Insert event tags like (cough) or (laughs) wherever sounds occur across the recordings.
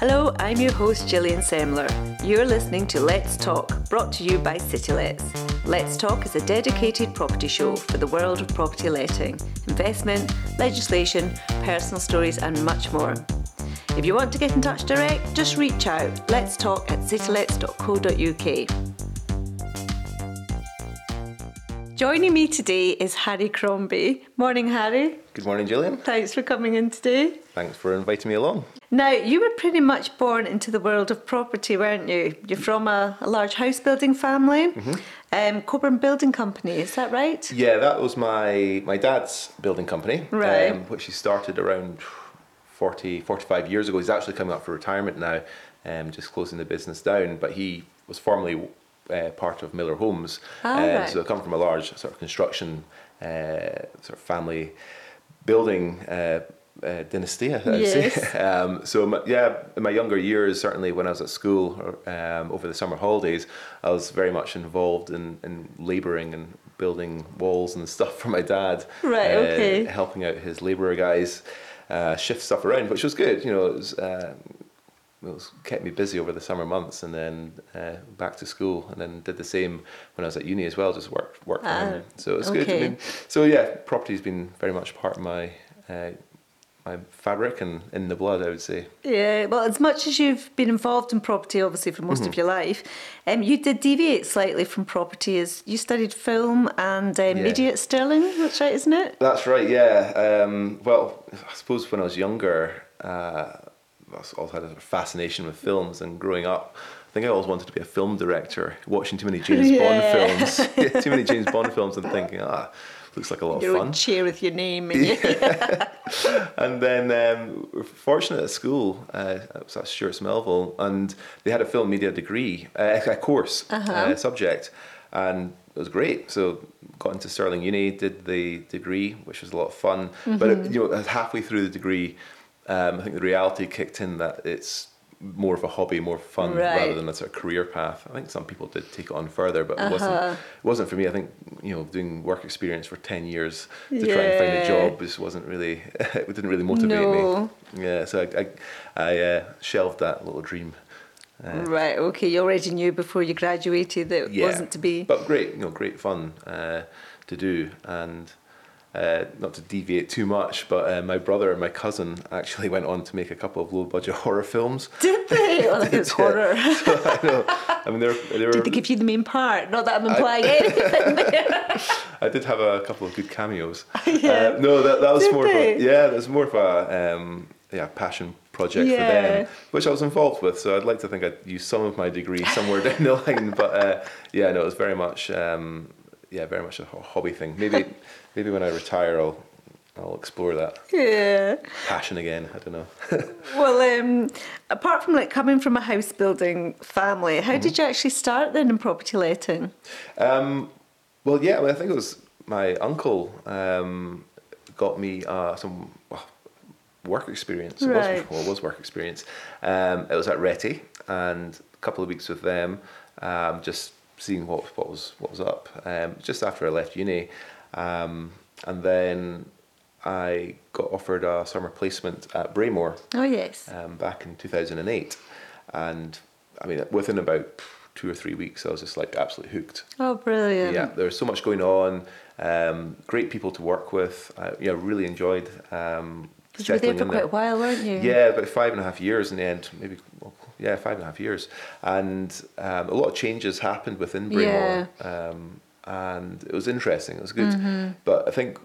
Hello, I'm your host Gillian Semler. You're listening to Let's Talk, brought to you by CityLets. Let's Talk is a dedicated property show for the world of property letting, investment, legislation, personal stories, and much more. If you want to get in touch direct, just reach out. Let's talk at citylets.co.uk. Joining me today is Harry Crombie. Morning, Harry. Good morning, Gillian. Thanks for coming in today. Thanks for inviting me along. Now, you were pretty much born into the world of property, weren't you? You're from a, a large house building family, mm-hmm. um, Coburn Building Company, is that right? Yeah, that was my, my dad's building company, right. um, which he started around 40, 45 years ago. He's actually coming up for retirement now, um, just closing the business down, but he was formerly uh, part of Miller Homes. Uh, right. So I come from a large sort of construction uh, sort of family building uh, uh, dynasty, I would yes. say. (laughs) Um, so my, yeah, in my younger years, certainly when I was at school um, over the summer holidays, I was very much involved in, in labouring and building walls and stuff (laughs) for my dad. Right. Okay. Helping out his labourer guys. Uh, shift stuff around, which was good. You know, it was uh, it was kept me busy over the summer months, and then uh, back to school, and then did the same when I was at uni as well. Just worked worked from home, ah, so it's okay. good. I mean, so yeah, property's been very much part of my. Uh, my fabric and in the blood, I would say. Yeah, well, as much as you've been involved in property, obviously for most mm-hmm. of your life, um, you did deviate slightly from property as you studied film and um, yeah. media at Stirling. That's right, isn't it? That's right. Yeah. Um, well, I suppose when I was younger, uh, I also had a fascination with films, and growing up, I think I always wanted to be a film director. Watching too many (laughs) James yeah. Bond films, (laughs) too many James Bond films, and thinking, ah, looks like a lot your of fun. chair with your name. (laughs) And, yeah. and then um, we're fortunate at school. Uh, I was at Stewart's Melville, and they had a film media degree, uh, a course uh-huh. uh, subject, and it was great. So got into Stirling Uni, did the degree, which was a lot of fun. Mm-hmm. But it, you know, halfway through the degree um, I think the reality kicked in that it's more of a hobby, more fun right. rather than a sort of career path. I think some people did take it on further, but uh-huh. it wasn't it wasn't for me. I think you know doing work experience for ten years to yeah. try and find a job just wasn't really (laughs) it didn't really motivate no. me. Yeah, so I I, I uh, shelved that little dream. Uh, right. Okay. You already knew before you graduated that it yeah, wasn't to be. But great, you know, great fun uh, to do and uh, not to deviate too much, but uh, my brother and my cousin actually went on to make a couple of low budget (laughs) horror films. Did they? Oh, it's (laughs) horror. (laughs) so, I know. I mean, they were, they were, Did they give you the main part? Not that I'm implying I, anything there. I did have a couple of good cameos. yeah. Uh, no, that, that was did more they? of a, yeah, that was more of a um, yeah, passion project yeah. for them, which I was involved with. So I'd like to think I'd use some of my degree somewhere down the line. But uh, yeah, no, it was very much um, yeah, very much a hobby thing. Maybe maybe when I retire, I'll I'll explore that. Yeah. Passion again. I don't know. (laughs) well, um, apart from like coming from a house building family, how mm-hmm. did you actually start then in property letting? Um, well, yeah, I, mean, I think it was my uncle um, got me uh, some well, work experience. It right. was, well, it was work experience. Um, it was at Rettie and a couple of weeks with them, um, just seeing what what was what was up. Um, just after I left uni, um, and then I got offered a summer placement at Braemore. Oh yes. Um, back in two thousand and eight, and I mean within about two or three weeks, I was just like absolutely hooked. Oh, brilliant! Yeah, there was so much going on. Um, great people to work with. I, yeah, really enjoyed. Um, you were there for quite there. a while, weren't you? Yeah, about five and a half years in the end, maybe well, yeah, five and a half years, and um, a lot of changes happened within Braemore, yeah. um, and it was interesting. It was good, mm-hmm. but I think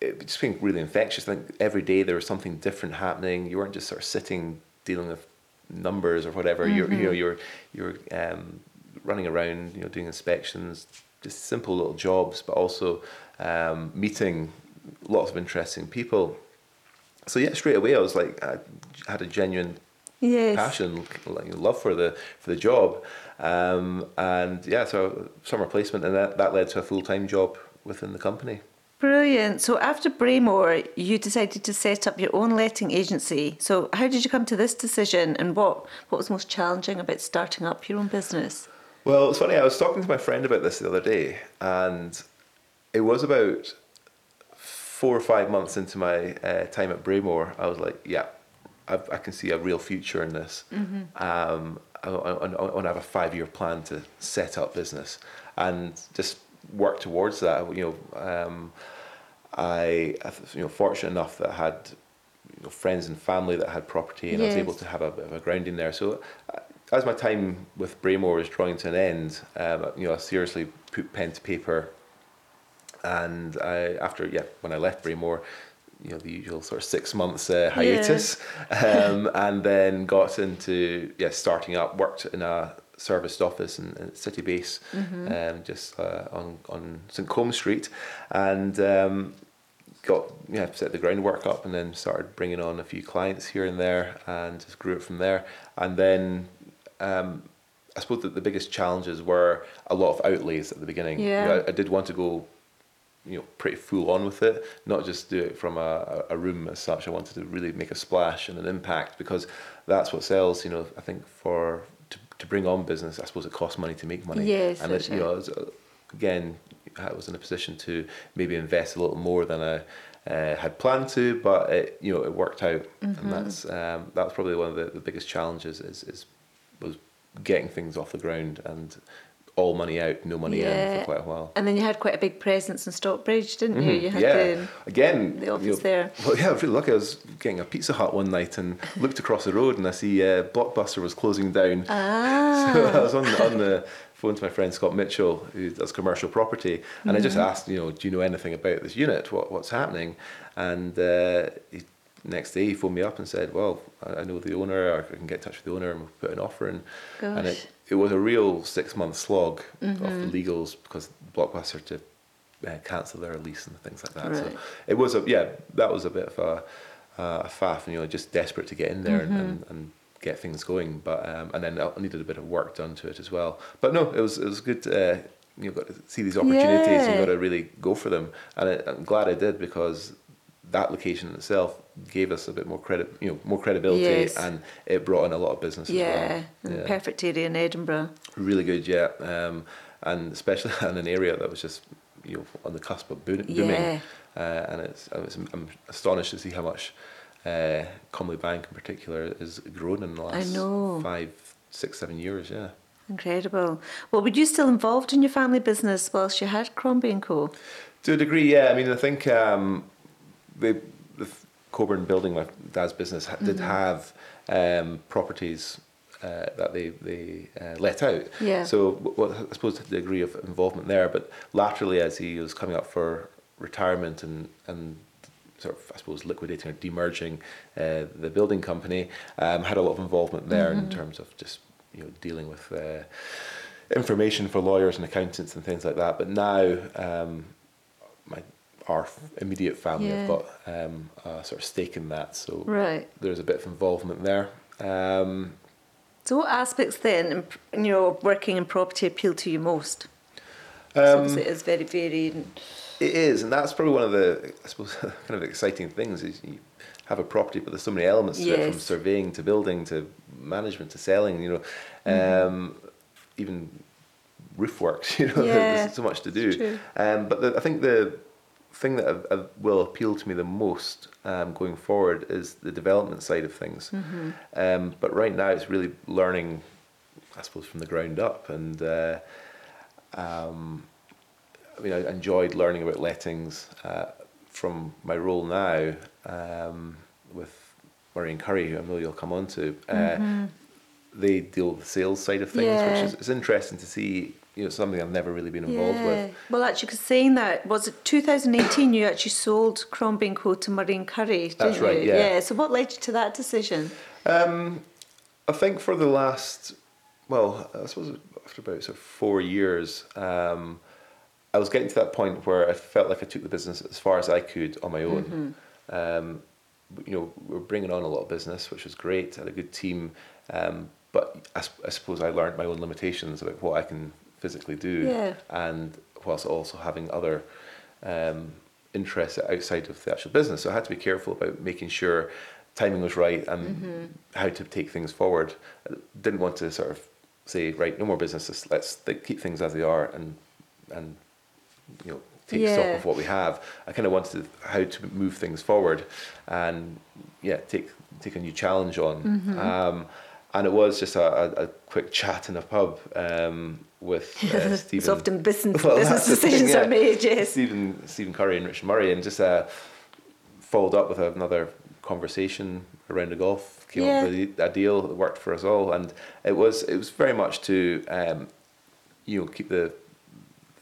it just became really infectious. I think every day there was something different happening. You weren't just sort of sitting dealing with numbers or whatever. Mm-hmm. You're you know you're you're um, running around, you know, doing inspections, just simple little jobs, but also um, meeting lots of interesting people. So yeah, straight away I was like, I had a genuine yes. passion, like love for the for the job, um, and yeah, so summer placement, and that, that led to a full time job within the company. Brilliant. So after Braemore, you decided to set up your own letting agency. So how did you come to this decision, and what what was most challenging about starting up your own business? Well, it's funny. I was talking to my friend about this the other day, and it was about four or five months into my uh, time at Braemore. I was like, yeah, I've, I can see a real future in this. Um, I, I, I want to have a five year plan to set up business and just work towards that. You know, um, I, you know fortunate enough that I had you know, friends and family that had property, and I was able to have a bit of a grounding there. So, uh, as my time with Braemore was drawing to an end, um, you know, I seriously put pen to paper, and I after yeah when I left Braemore. You know the usual sort of six months uh, hiatus, um, and then got into yeah starting up. Worked in a serviced office in, in Citibase, um, just uh, on on St Colme Street, and um, got yeah set the groundwork up and then started bringing on a few clients here and there and just grew it from there. And then um, I suppose that the biggest challenges were a lot of outlays at the beginning. You know, Yeah. I, I did want to go you know pretty full on with it. Not just do it from a, a room as such. I wanted to really make a splash and an impact because that's what sells you know I think for to, to bring on business I suppose it costs money to make money. Yes, and it, you know uh, again I was in a position to maybe invest a little more than I uh, had planned to, but it you know it worked out, Mm-hmm. and that's um, that's probably one of the, the biggest challenges is is was getting things off the ground and all money out, no money in for quite a while. And then you had quite a big presence in Stockbridge, didn't you? You had yeah, the again, the you office know, there. Well, yeah, I was really lucky. I was getting a Pizza Hut one night and (laughs) looked across the road and I see uh, Blockbuster was closing down. Ah. (laughs) So I was on the, on the phone to my friend Scott Mitchell, who does commercial property, and I just Mm-hmm. asked, you know, do you know anything about this unit? What what's happening? And uh, he, next day he phoned me up and said, well, I, I know the owner, I can get in touch with the owner, and we'll put an offer in. And Gosh. it, it was a real six month slog Mm-hmm. of legals because Blockbuster to uh, cancel their lease and things like that. Right. So it was a yeah, that was a bit of a uh, a faff, and you know, just desperate to get in there and, and, and get things going. But um, and then I needed a bit of work done to it as well. But no, it was it was good. Uh, you got to see these opportunities. Yeah. You've got to really go for them, and I, I'm glad I did because that location in itself gave us a bit more credit, you know, more credibility, Yes. and it brought in a lot of business yeah, as well. Yeah. perfect area in Edinburgh. Really good, yeah, um, and especially (laughs) in an area that was just you know on the cusp of booming, Yeah. uh, and it's I was, I'm astonished to see how much uh, Comely Bank in particular has grown in the last five, six, seven years. Yeah, Incredible. Well, were you still involved in your family business whilst you had Crombie and Co? to a degree, yeah. I mean, I think um, the the Coburn building, my dad's business, Mm-hmm. did have um, properties. Uh, that they they uh, let out. Yeah. So what I suppose the degree of involvement there, but laterally as he was coming up for retirement and and sort of I suppose liquidating or demerging uh, the building company, um, had a lot of involvement there Mm-hmm. in terms of just you know dealing with uh, information for lawyers and accountants and things like that. But now um, my our immediate family have got um, a sort of stake in that, so Right. there's a bit of involvement there. Um, So, what aspects then, you know, working in property appeal to you most? Um, it is very varied. And, It is, and that's probably one of the, I suppose, (laughs) kind of exciting things is you have a property, but there's so many elements to it, from surveying to building to management to selling. You know, Mm-hmm. um, even roof works. (laughs) You know, (laughs) Yeah, there's so much to do. Um, but the, I think the thing that will appeal to me the most um, going forward is the development side of things. Mm-hmm. Um, but right now, it's really learning, I suppose, from the ground up and. Uh, um, I mean, I enjoyed learning about lettings uh, from my role now um, with and Currie, who I know you'll come on to. Uh, They deal with the sales side of things, Yeah. which is it's interesting to see. You know, something I've never really been involved with. Well, actually, 'cause saying that, was it 2018 you actually sold Crombie and Co to Marine Currie, didn't That's right, you? yeah. So, what led you to that decision? Um, I think for the last, well, I suppose after about sort of four years, um, I was getting to that point where I felt like I took the business as far as I could on my own. Um, you know, we are bringing on a lot of business, which was great. I had a good team, um, but I suppose I learned my own limitations about what I can physically do, Yeah. and whilst also having other um, interests outside of the actual business. So I had to be careful about making sure timing was right and how to take things forward. I didn't want to sort of say, right, no more businesses. Let's, th- keep things as they are and and you know take stock of what we have. I kind of wanted how to move things forward, and yeah, take take a new challenge on. Um, and it was just a, a, a quick chat in a pub um, with (laughs) uh, Stephen. it's often business, (laughs) Well, business the thing, decisions yeah. are made, yes. Stephen Stephen Currie and Richard Murray, and just uh, followed up with another conversation around the golf. Came Yeah. up with a deal that worked for us all, and it was it was very much to um, you know keep the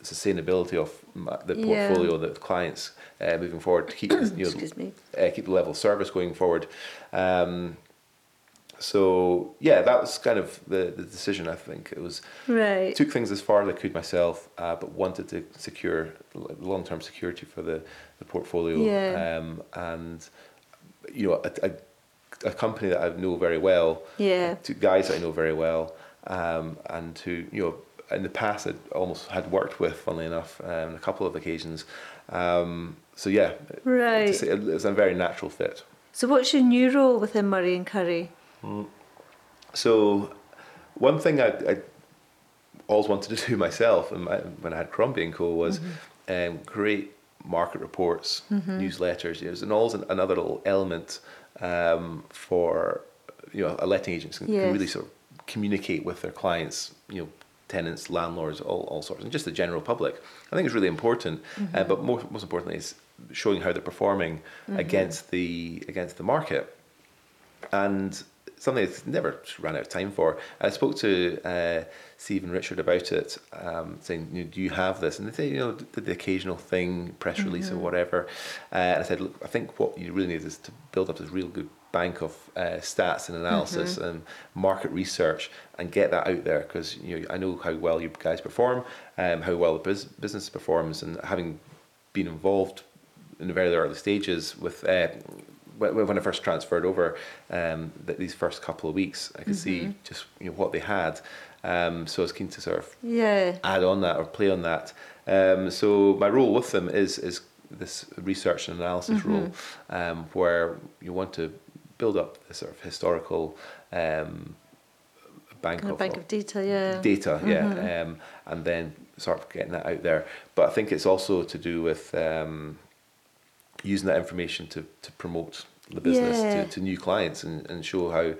sustainability of the Yeah. portfolio, the clients uh, moving forward, to keep you know, Excuse me. uh, keep the level of service going forward. Um, so yeah, that was kind of the, the decision. I think it was Right. took things as far as I could myself, uh, but wanted to secure long term security for the, the portfolio. Yeah. Um, and you know, a, a, a company that I know very well, Yeah. to guys that I know very well, um, and who you know in the past I almost had worked with, funnily enough, um, on a couple of occasions. Um, so yeah, Right. just- it was a very natural fit. So, what's your new role within Murray and Currie? So, one thing I, I always wanted to (laughs) do myself and my, when I had Crombie and Co was um, create market reports, newsletters. It was and always an, another little element um, for you know a letting agents can, can really sort of communicate with their clients. You know. Tenants, landlords, all, all sorts, and just the general public. I think it's really important, uh, but most, most importantly is showing how they're performing against the against the market and something that's never ran out of time for. I spoke to uh, Steve and Richard about it, um, saying, you know, "Do you have this?" And they say, "You know, did the occasional thing, press release or whatever." Uh, and I said, "Look, I think what you really need is to build up this real good bank of uh, stats and analysis and market research and get that out there because you know I know how well you guys perform, um, how well the bus- business performs, and having been involved in the very early stages with uh, when, when I first transferred over, um, th- these first couple of weeks, I could see just you know what they had. Um, so I was keen to sort of Yeah. add on that or play on that. Um, so my role with them is is this research and analysis role, um, where you want to build up this sort of historical um, bank Kind of of, bank of data, yeah. data, yeah, um, and then sort of getting that out there. But I think it's also to do with um, using that information to, to promote the business Yeah. to, to new clients and, and show how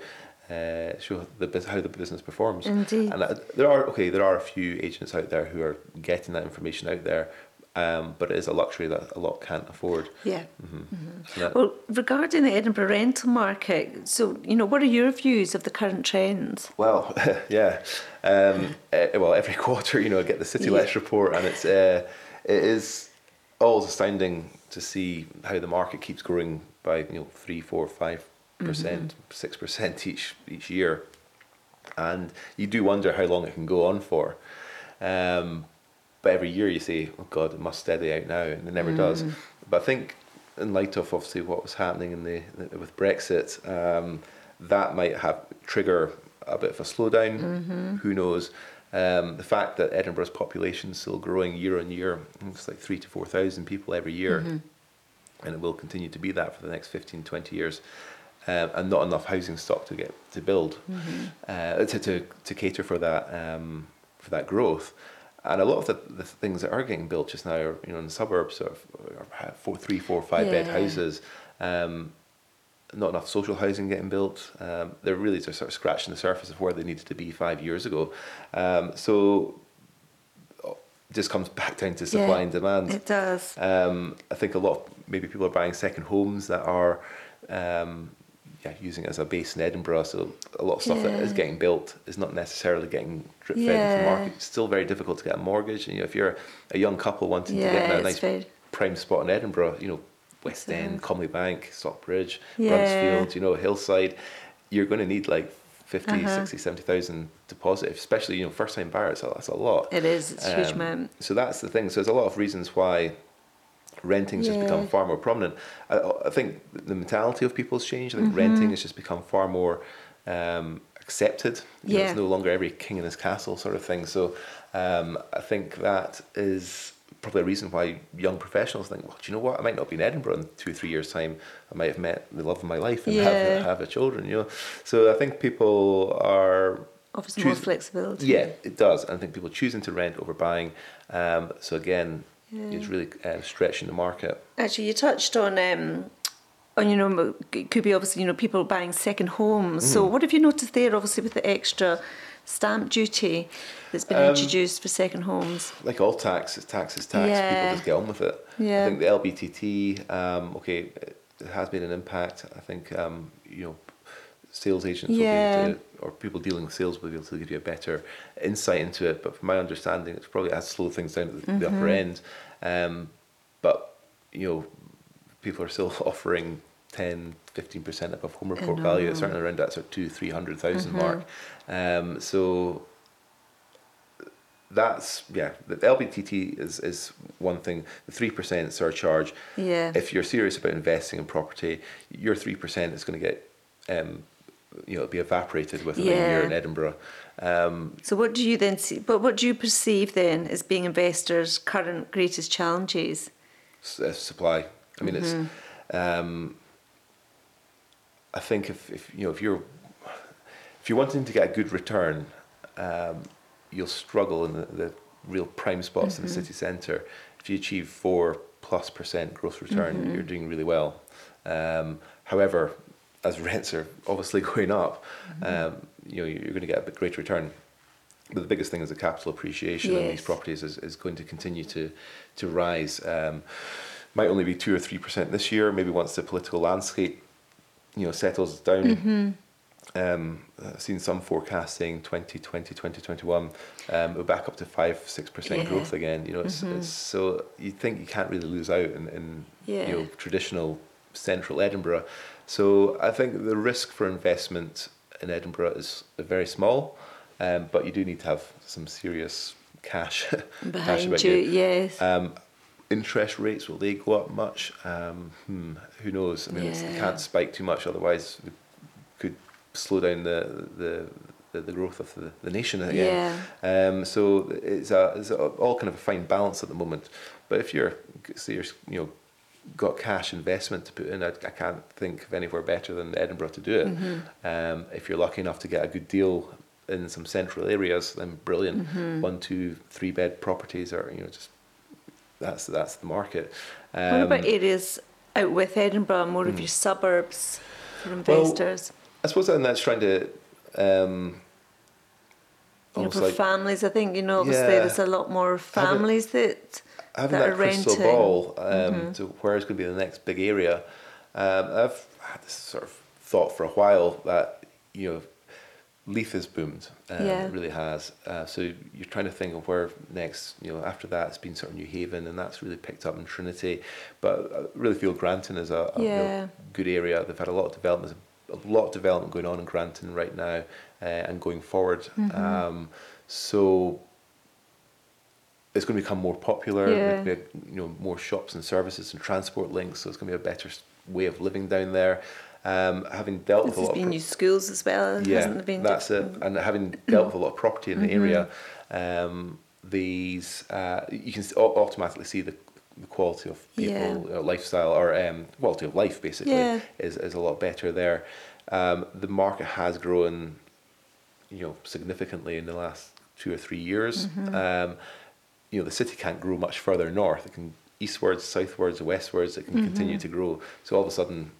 uh, show the how the business performs. Indeed. And uh, there are okay, there are a few agents out there who are getting that information out there, um, but it is a luxury that a lot can't afford. Yeah. So that- Well, regarding the Edinburgh rental market, so, you know, what are your views of the current trends? Well, (laughs) yeah. Um, eh, well, every (laughs) quarter, you know, I get the City Yeah. Let's report, and it's uh, it is always astounding to see how the market keeps growing by you know three, four, five percent, six percent each each year, and you do wonder how long it can go on for. Um, but every year you say, "Oh God, it must steady out now," and it never does. But I think, in light of obviously what was happening in the with Brexit, um, that might have trigger a bit of a slowdown. Who knows? Um, the fact that Edinburgh's population is still growing year on year, it's like three to four thousand people every year, and it will continue to be that for the next 15, 20 years. Um, and not enough housing stock to get to build uh, to, to to cater for that um, for that growth. And a lot of the, the things that are getting built just now are you know in the suburbs of are four, three, four, five bed houses. Um, not enough social housing getting built. Um, they're really just sort of scratching the surface of where they needed to be five years ago. Um, so just comes back down to supply Yeah, and demand. It does. Um, I think a lot of maybe people are buying second homes that are um, yeah, using it as a base in Edinburgh. So a lot of stuff that is getting built is not necessarily getting drip fed into the market. It's still very difficult to get a mortgage. And, you know, if you're a young couple wanting Yeah, to get in a nice very- prime spot in Edinburgh, you know, West End, Comely Bank, Stockbridge, Yeah. Bruntsfield, you know, Hillside, you're going to need like 50, Uh-huh. 60, 70,000 deposit, especially, you know, first time buyers. So that's a lot. It is. It's a huge Um, amount. So that's the thing. So there's a lot of reasons why renting's just become far more prominent. I, I think the mentality of people's changed. I think Mm-hmm. renting has just become far more um, accepted. You know, Yeah. it's no longer every king in his castle sort of thing. So um, I think that is probably a reason why young professionals think, well, do you know what? I might not be in Edinburgh in two, three years' time. I might have met the love of my life and Yeah. have, have a children, you know. So I think people are Offers more flexibility. yeah, it does. I think people choosing to rent over buying. Um, so again, Yeah. it's really uh, stretching the market. Actually, you touched on um, and you know, it could be obviously you know people buying second homes. Mm. So mm-hmm. what have you noticed there? Obviously, with the extra stamp duty that's been um, introduced for second homes. Like all tax, tax is tax. Yeah. People just get on with it. Yeah. I think the LBTT, um, okay, it has been an impact. I think um, you know sales agents yeah. will be able to, or people dealing with sales will be able to give you a better insight into it. But from my understanding, it's probably has slowed things down at the, mm-hmm. the upper end. Um, but you know, people are still (laughs) offering 10, 15% above home report value. It's certainly around that sort of two, 300,000 mm-hmm. mark. Um, so that's yeah the LBTT is is one thing the 3% surcharge yeah if you're serious about investing in property your 3% is going to get um, you know be evaporated within yeah. a year in Edinburgh um, so what do you then see but what do you perceive then as being investors current greatest challenges uh, supply I mean mm-hmm. it's um, I think if, if you know if you're if you're wanting to get a good return, um, you'll struggle in the, the real prime spots mm-hmm. in the mm-hmm. city centre. If you achieve four plus percent gross return, mm-hmm. you're doing really well. Um, however, as (laughs) rents are obviously going up, mm-hmm. um, you know you're going to get a great return. But the biggest thing is the capital appreciation yes. these properties is, is going to continue to to rise. Um, might only be two or three percent this year. Maybe once the political landscape you know settles down. Mm-hmm. Um, I've seen some forecasting 2020, 2021, um, we're back up to five, six percent yeah. growth again. You know, it's, mm-hmm. it's, so you think you can't really lose out in, in yeah. you know traditional central Edinburgh. So I think the risk for investment in Edinburgh is very small, um, but you do need to have some serious cash (laughs) behind cash you. you. Yes. Um, interest rates will they go up much? Um, hmm, who knows? I mean, yeah. it can't spike too much, otherwise we could slow down the the, the, the growth of the, the nation again. Yeah. Um, so it's a it's a, all kind of a fine balance at the moment. But if you're say you're you know got cash investment to put in, I, I can't think of anywhere better than Edinburgh to do it. Mm-hmm. Um, if you're lucky enough to get a good deal in some central areas, then brilliant. Mm-hmm. One, two, three bed properties are you know just that's that's the market. Um, what about um, areas out with Edinburgh, more mm. of hmm. your suburbs for investors? Well, I suppose and that's trying to. Um, you know, for like, families, I think you know. Obviously, yeah, there's a lot more families that having that, that crystal renting. ball um, mm-hmm. to where is going to be the next big area. Um, I've had this sort of thought for a while that you know Leith has boomed. Um, yeah. It really has. Uh, so you're trying to think of where next, you know, after that it's been sort of Newhaven and that's really picked up in Trinity. But I really feel Granton is a, a yeah. good area. They've had a lot of development, a lot of development going on in Granton right now uh, and going forward. Mm-hmm. Um, so it's going to become more popular. Yeah. Be, you know, more shops and services and transport links. So it's going to be a better way of living down there. Um, having dealt this with a lot been of new schools as well, yeah, that's it. And having dealt with a lot of property in the mm-hmm. area, um, these uh, you can automatically see the, the quality of people, yeah. lifestyle, or um, quality of life basically yeah. is is a lot better there. Um, the market has grown, you know, significantly in the last two or three years. Mm-hmm. Um, you know, the city can't grow much further north. It can eastwards, southwards, westwards. It can mm-hmm. continue to grow. So all of a sudden,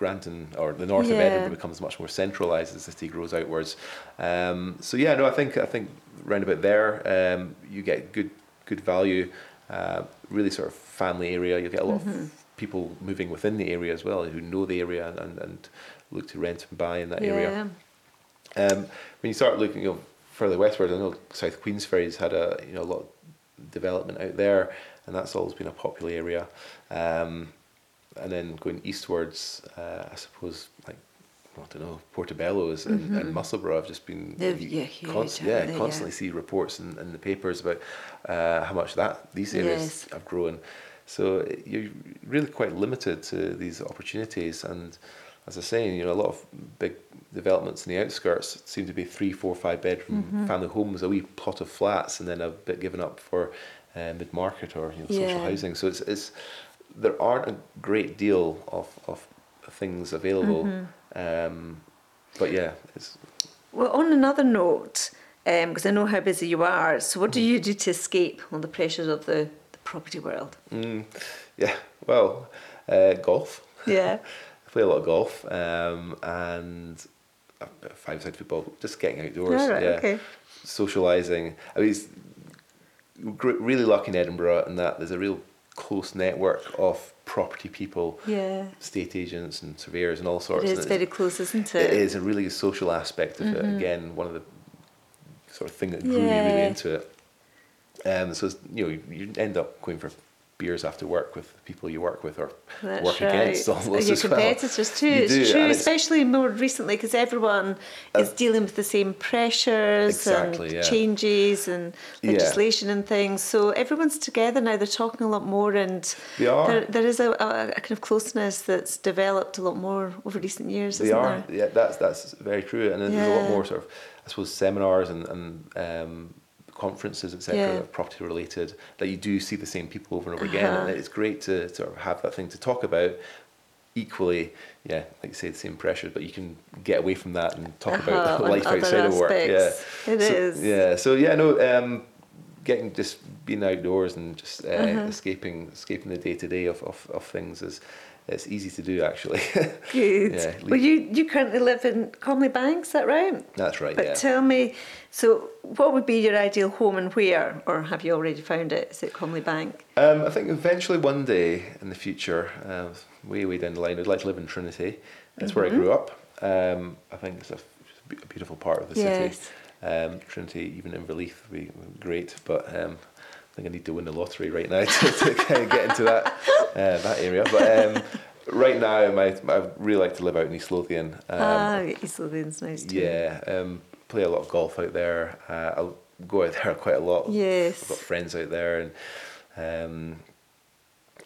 Granton or the north yeah. of Edinburgh becomes much more centralised as the city grows outwards. Um, so yeah, no, I think I think round about there um, you get good good value, uh, really sort of family area. You get a lot mm-hmm. of people moving within the area as well who know the area and, and look to rent and buy in that yeah. area. Um, when you start looking you know, further westward, I know South Queensferry's had a you know a lot of development out there, and that's always been a popular area. Um, and then going eastwards, uh, I suppose like I don't know Portobello's and, mm-hmm. and Musselburgh. I've just been yeah, const- yeah, constantly yeah. see reports in, in the papers about uh, how much that these areas yes. have grown. So you're really quite limited to these opportunities, and as I say, you know, a lot of big developments in the outskirts seem to be three, four, five bedroom mm-hmm. family homes, a wee plot of flats, and then a bit given up for uh, mid market or you know, social yeah. housing. So it's it's there aren't a great deal of, of things available. Mm-hmm. Um, but yeah, it's. Well, on another note, because um, I know how busy you are, so what do you do to escape all the pressures of the, the property world? Mm, yeah, well, uh, golf. Yeah. (laughs) I play a lot of golf, um, and uh, five-side football. Just getting outdoors. Right, yeah. okay. Socializing. I mean, it's really lucky in Edinburgh and that there's a real close network of property people, Yeah. estate agents and surveyors and all sorts. It it's- very close, isn't it it? is a really social aspect of it. Again, one of the sort of thing that grew me really into it. Um, so it's, you know, you, you end up going for beers after work with the people you work with or That's work right. against almost Your as well. competitors too. You it's do, true, it's- especially more recently because everyone is dealing with the same pressures Exactly, and yeah. changes and Yeah. legislation and things. So everyone's together now. They're talking a lot more, and. There, there is a, a, kind of closeness that's developed a lot more over recent years. They isn't are, There? yeah. That's that's very true, and then there's a lot more sort of, I suppose, seminars and and um, conferences, etc., Yeah. that are property related. That you do see the same people over and over again, Uh-huh. and it's great to sort of have that thing to talk about. Equally, yeah, like you say, the same pressure, but you can get away from that and talk Uh-huh, about (laughs) life outside of work. Yeah. It so, is. Yeah, so yeah, no, um, getting just being outdoors and just uh, Uh-huh. escaping escaping the day to day of of things is it's easy to do actually. (laughs) Good. Yeah, well, you you currently live in Comely Bank, is that right? That's right. But yeah. tell me, so what would be your ideal home and where, or have you already found it? Is it Comely Bank? Um, I think eventually one day in the future, uh, way way down the line, I'd like to live in Trinity. That's where I Mm-hmm. grew up. Um, I think it's a, a beautiful part of the city. Yes. Um, Trinity, even in Relief, would be great. But um, think I need to win the lottery right now (laughs) to, to kind of get into that uh, that area. But um, right now, my I really like to live out in East Lothian. Um, ah, East Lothian's nice too. yeah, um, play a lot of golf out there. Uh, I'll go out there quite a lot. Yes. I've got friends out there, and um,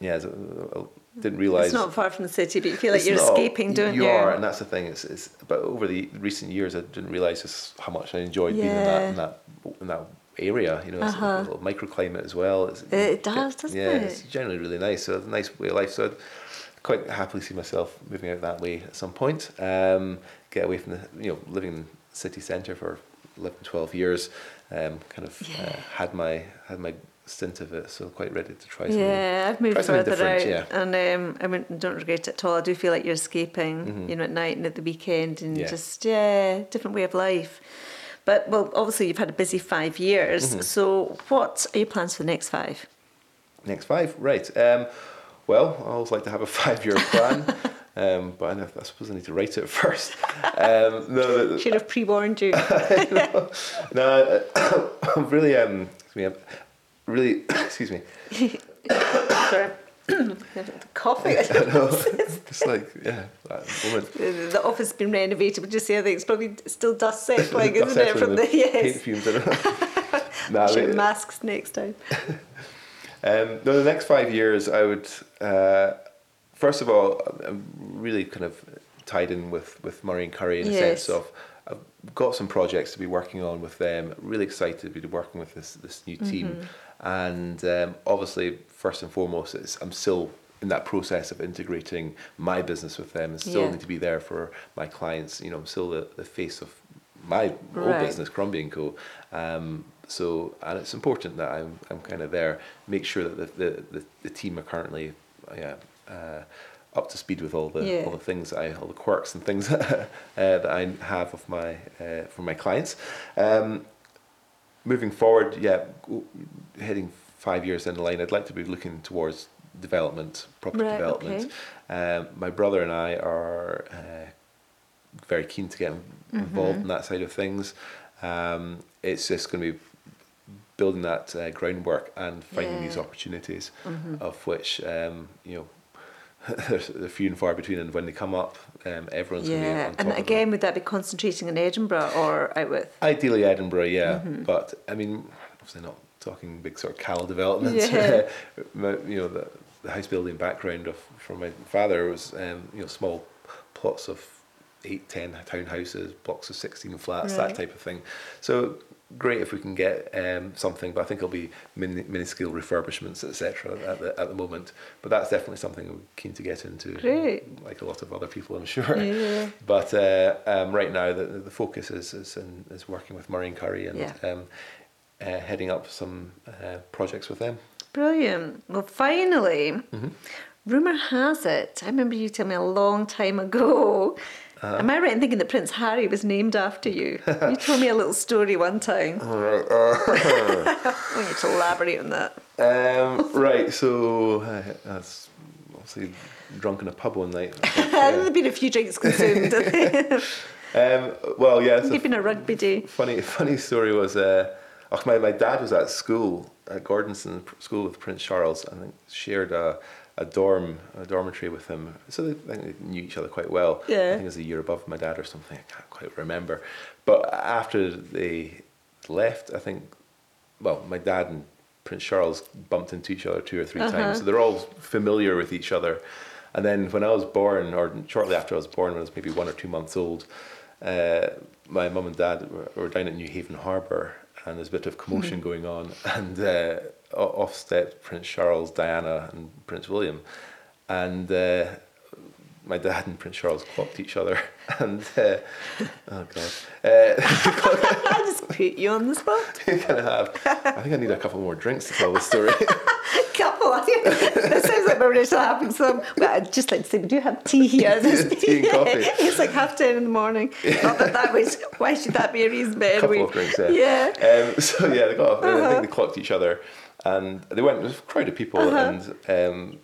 yeah, I didn't realise. It's not far from the city, but you feel like you're not. escaping, don't you? You are, and that's the thing. It's, it's but over the recent years, I didn't realise just how much I enjoyed being in that in that in that area. You know, Uh-huh. a little microclimate as well. It's, It does, doesn't yeah, it? it's generally really nice. So it's a nice way of life. So I'd quite happily see myself moving out that way at some point. Um, get away from the you know living in city centre for 11, 12 years. Um, kind of uh, had my had my stint of it, so quite ready to try something. Yeah, I've moved further out, yeah. and um, I mean, don't regret it at all. I do feel like you're escaping, Mhm. you know, at night and at the weekend, and Yeah. just yeah, different way of life. But well, obviously you've had a busy five years. Mhm. So, what are your plans for the next five? Next five, right. Um, well, I always like to have a (laughs) five-year plan, um, but I, know, I suppose I need to write it (laughs) first. Um, no, the- Should have pre-warned you. (laughs) no, (coughs) I'm really, um, excuse me, I'm really, (coughs) excuse me. (coughs) Sorry. Coffee. (laughs) It's like, yeah, moment. The the office has been renovated, but just the other thing, it's probably still dust settling, Dust isn't it? From the paint yes. fumes. I don't know. Nah, Should masks next time. (laughs) Um, no, the next five years, I would. Uh, first of all, I'm really kind of tied in with with Murray and Currie in the Yes. sense of I've got some projects to be working on with them. Really excited to be working with this this new team, Mm-hmm. and um, obviously, first and foremost, it's, I'm still in that process of integrating my business with them, and still Yeah. need to be there for my clients. You know, I'm still the, the face of my Right. business, Crombie and Co. Um, so, and it's important that I'm, I'm kind of there, make sure that the, the, the, the team are currently yeah, uh, up to speed with all the Yeah. all the things I, all the quirks and things (laughs) uh, that I have of my uh, for my clients. Um, moving forward, yeah, heading five years down the line, I'd like to be looking towards development, property Right, development. Um, my brother and I are uh, very keen to get involved in that side of things. Um, it's just going to be building that uh, groundwork and finding these Yeah. opportunities, of which um, you know (laughs) there's they're few and far between, and when they come up, um, everyone's going to be Yeah, and again, would that be concentrating in Edinburgh or out with? Ideally, Edinburgh, yeah. Mm-hmm. But I mean, obviously not talking big sort of Cal developments. Yeah. (laughs) You know, the, the house building background of from my father was um, you know small plots of eight, ten townhouses, blocks of sixteen flats, Right. that type of thing. So great if we can get um, something, but I think it'll be mini, minuscule refurbishments, etc. At the at the moment. But that's definitely something I'm keen to get into. Great. like a lot of other people, I'm (laughs) sure. Yeah. But uh, um, right now, the, the focus is is, in, is working with Murray and Currie and Yeah. Uh, heading up some uh, projects with them. Brilliant. Well, finally, Mm-hmm. Rumour has it, I remember you telling me a long time ago. Uh-huh. Am I right in thinking that Prince Harry was named after you? you told me a little story one time. All (laughs) right. Uh, I want you to elaborate on that. um, right. So uh, that's obviously drunk in a pub one night. (laughs) I think, There'd been a few drinks consumed. (laughs) um, well, yeah. It's a been a rugby day. funny, funny story was. Uh, oh, my my dad was at school at Gordonstoun School with Prince Charles, and shared a. A dorm, a dormitory with him, so they, they knew each other quite well. Yeah. I think it was a year above my dad or something. I can't quite remember. But after they left, I think well, my dad and Prince Charles bumped into each other two or 3 Uh-huh. times, so they're all familiar with each other. And then when I was born, or shortly after I was born, when I was maybe one or two months old, uh, my mum and dad were, were down at Newhaven Harbour, and there's a bit of commotion going on, (laughs) and uh, off stepped Prince Charles, Diana, and Prince William, and. Uh, my dad and Prince Charles clocked each other, (laughs) and uh, oh god, uh, (laughs) I just put you on the spot. kind of have. I think I need a couple more drinks to tell the story. I (laughs) think that sounds like we're ready to having some. Well, I'd just like to say, we do have tea here. (laughs) Tea and (laughs) coffee. It's like half ten in the morning. Not that that was. Why should that be a reason? But A couple of drinks, yeah. Yeah. Um, so yeah, they got. Off, Uh-huh. think they clocked each other, and they went. It was a crowd of people, Uh-huh. and um,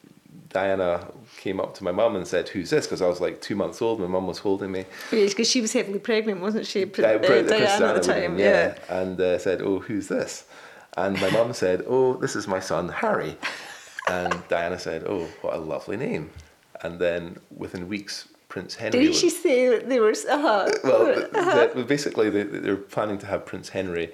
Diana came up to my mum and said, "Who's this?" Because I was like two months old. My mum was holding me. Yeah, Because she was heavily pregnant, wasn't she? Pr- Uh, uh, Prin- Princess Diana at the time. been, Yeah. and uh, said, "Oh, who's this?" And my mum said, "Oh, this is my son Harry." And Diana said, "Oh, what a lovely name." And then within weeks, Prince Henry. Didn't was- she say that they were? Uh-huh. well, (laughs) th- basically, they, they're planning to have Prince Henry,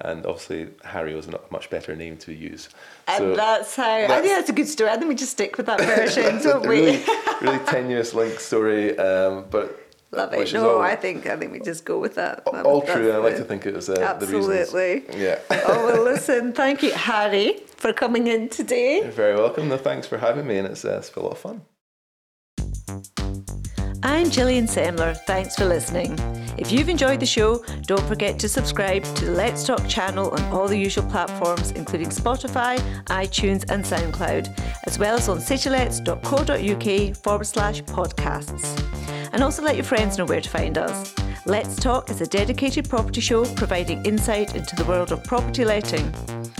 and obviously Harry was not a much better name to use. and that's how. I think that's a good story. I think we just stick with that (laughs) version, don't we? really, really tenuous link story, um, but Love it. No, all, I think I think we just go with that. That- all that's true. I like the- to think it was uh, the reasons. Absolutely. Yeah. oh well, (laughs) listen. Thank you, Harry, for coming in today. You're very welcome. No, thanks for having me, and it's, uh, it's been a lot of fun. I'm Gillian Semler. Thanks for listening. If you've enjoyed the show, don't forget to subscribe to the Let's Talk channel on all the usual platforms, including Spotify, iTunes, and SoundCloud, as well as on citylets.co.uk forward slash podcasts. And also let your friends know where to find us. Let's Talk is a dedicated property show providing insight into the world of property letting.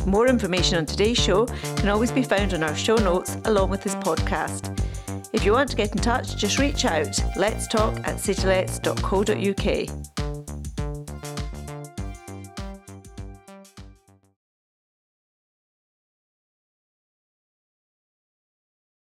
More information on today's show can always be found on our show notes along with this podcast. If you want to get in touch, just reach out. Let's talk at citylets.co.uk.